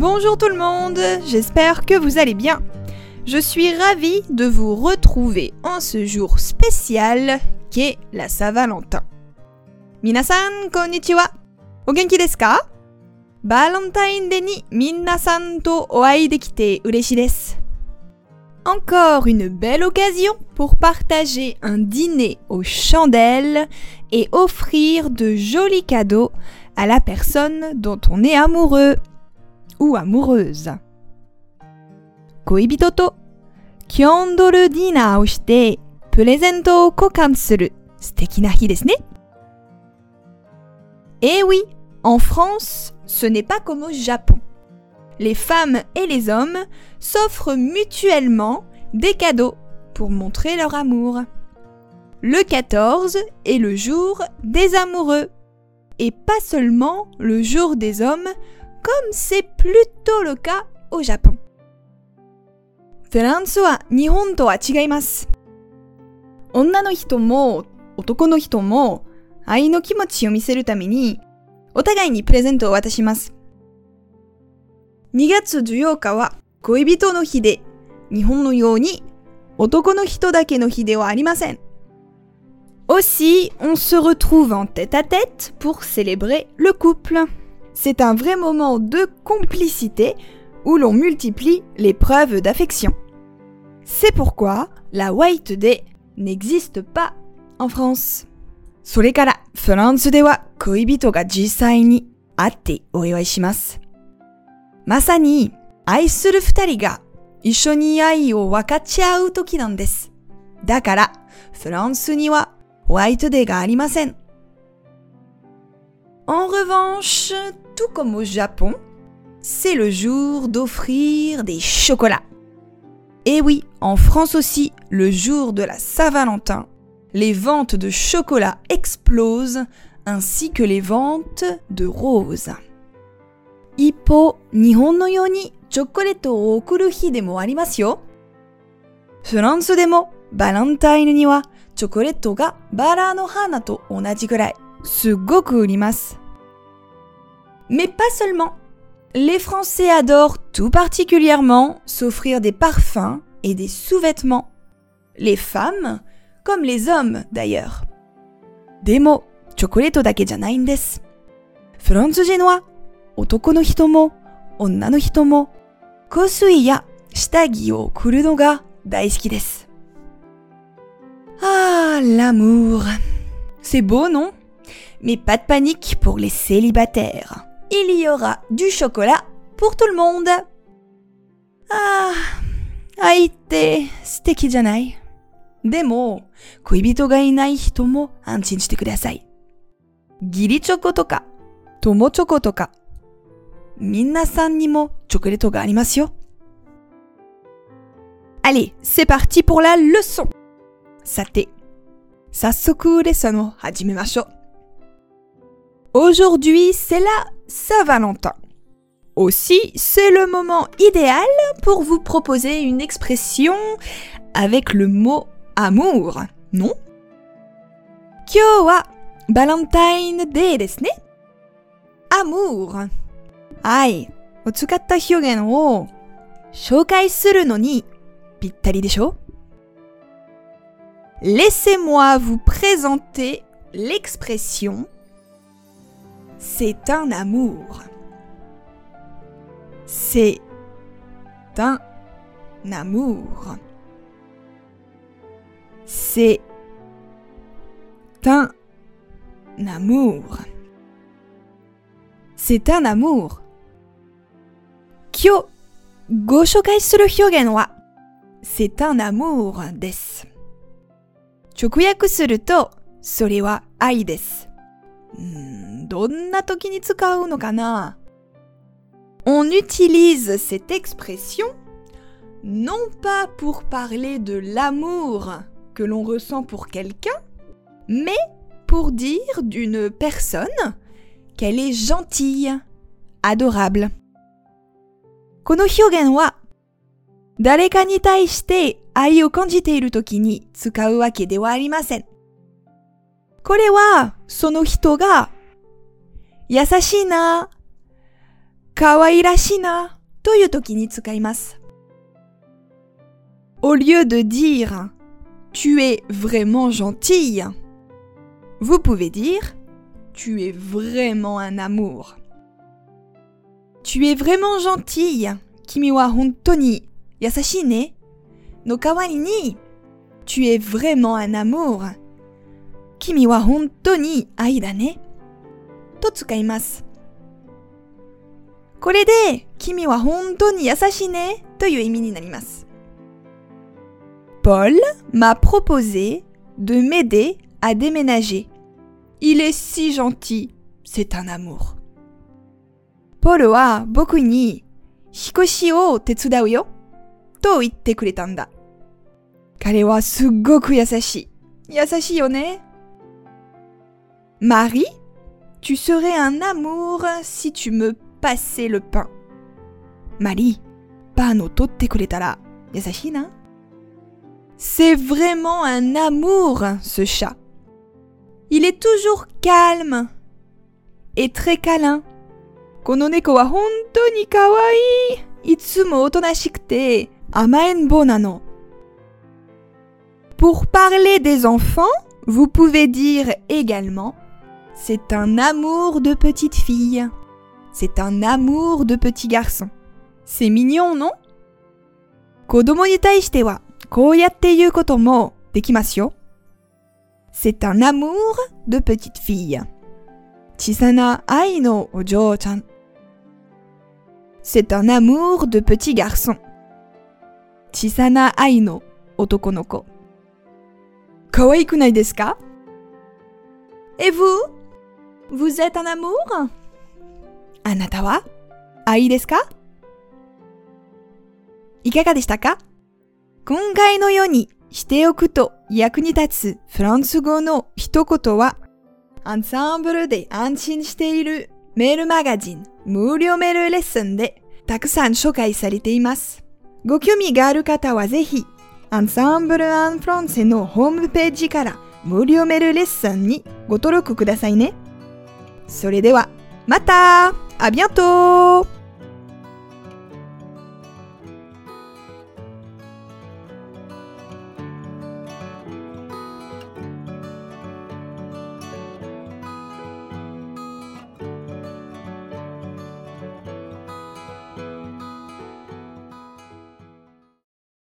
Bonjour tout le monde, j'espère que vous allez bien. Je suis ravie de vous retrouver en ce jour spécial qu'est la Saint-Valentin. Minasan, konnichiwa. O desu ka? Encore une belle occasion pour partager un dîner aux chandelles et offrir de jolis cadeaux à la personne dont on est amoureux ou amoureuse. Koibito to Kyondoru dina ou shite o kokan suru Eh oui, en France, ce n'est pas comme au Japon. Les femmes et les hommes s'offrent mutuellement des cadeaux pour montrer leur amour. Le 14 est le jour des amoureux et pas seulement le jour des hommes comme c'est plutôt le cas au Japon. フランスは日本とは違います。女の人も男の人も愛の気持ちを見せるためにお互いにプレゼントを渡します。2月14日は恋人の日で日本のように男の人だけの日ではありません。Aussi, on se retrouve en tête à tête pour célébrer le couple. C'est un vrai moment de complicité où l'on multiplie les preuves d'affection. C'est pourquoi la White Day n'existe pas en France. それから、フランスでは恋人が実際に会ってお祝いします。まさに、愛する二人が一緒に愛を分かち合う時なんです。だから、フランスにはホワイトデーがありません。 en revanche, tout comme au Japon, c'est le jour d'offrir des chocolats. Et oui, en France aussi, le jour de la Saint-Valentin, les ventes de chocolat explosent ainsi que les ventes de roses. Ippo, Nihon no yo ni o okuru hi demo arimasu yo? France demo, Valentine ni wa chocoleto ga bara no hana to onaji gurai sugoku urimasu. Mais pas seulement. Les Français adorent tout particulièrement s'offrir des parfums et des sous-vêtements. Les femmes, comme les hommes d'ailleurs. Demo, chocoleto dake janai desu. Franzujin otoko no hito mo onna no hito mo kosui ya shitagi o no ga daisuki desu. Ah, l'amour. C'est beau, non? Mais pas de panique pour les célibataires il y aura du chocolat pour tout le monde. Ah, aite, suteki janai? Demo, koibito ga inai hito mo anshin shite kudasai. Giri choco toka, tomo choco toka. Minna-san ni mo chocoleto ga arimasu yo. Allez, c'est parti pour la leçon. Sate. Sassoku leçon o hajimemashou. Aujourd'hui, c'est la Saint-Valentin. Aussi, c'est le moment idéal pour vous proposer une expression avec le mot amour, non? Kyoa Valentine Day desne. Amour. Ai. Au tsukatta hyugen o suru no ni Laissez-moi vous présenter l'expression c'est un amour. C'est un amour. C'est un amour. C'est un amour. Kyo go shokai suru hyogen wa c'est un amour desu. Chokuyaku suru to sore wa ai desu. Hmm. どんな時に使うのかな On utilise cette expression non pas pour parler de l'amour que l'on ressent pour quelqu'un, mais pour dire d'une personne qu'elle est gentille, adorable. この表現は誰かに対して愛を感じている時に使うわけではありません。これはその人が 優しいな、 かわいらしいなという時に使います。Au lieu de dire tu es vraiment gentille, vous pouvez dire tu es vraiment un amour. Tu es vraiment gentille. 君は本当に優しいね。の代わりに tu es vraiment un amour. 君は本当に愛だね。 と使います。これで、君は本当に優しいねという意味になります。Paul m'a proposé de m'aider à déménager. Il est si gentil, c'est un amour. ポールは僕に引っ越しを手伝うよと言ってくれたんだ。彼はすっごく優しい。優しいよね。Marie, Tu serais un amour si tu me passais le pain. Mari, pano totte kuretara. Yasashina. Hein C'est vraiment un amour, ce chat. Il est toujours calme et très câlin. Pour parler des enfants, vous pouvez dire également C'est un amour de petite fille. C'est un amour de petit garçon. C'est mignon, non? 子供に対してはこうやって言うこともできますよ。C'est un amour de petite fille. 小さな愛のお嬢ちゃん。C'est un amour de petit garçon. 小さな愛の男の子。可愛くないですか Et vous? Vous êtes un amour? あなたは愛ですかいかがでしたか今回のようにしておくと役に立つフランス語の一言は、アンサンブルで安心しているメールマガジン無料メールレッスンでたくさん紹介されています。ご興味がある方はぜひ、アンサンブル・アン・フランセのホームページから無料メールレッスンにご登録くださいね。それでは、またあビアント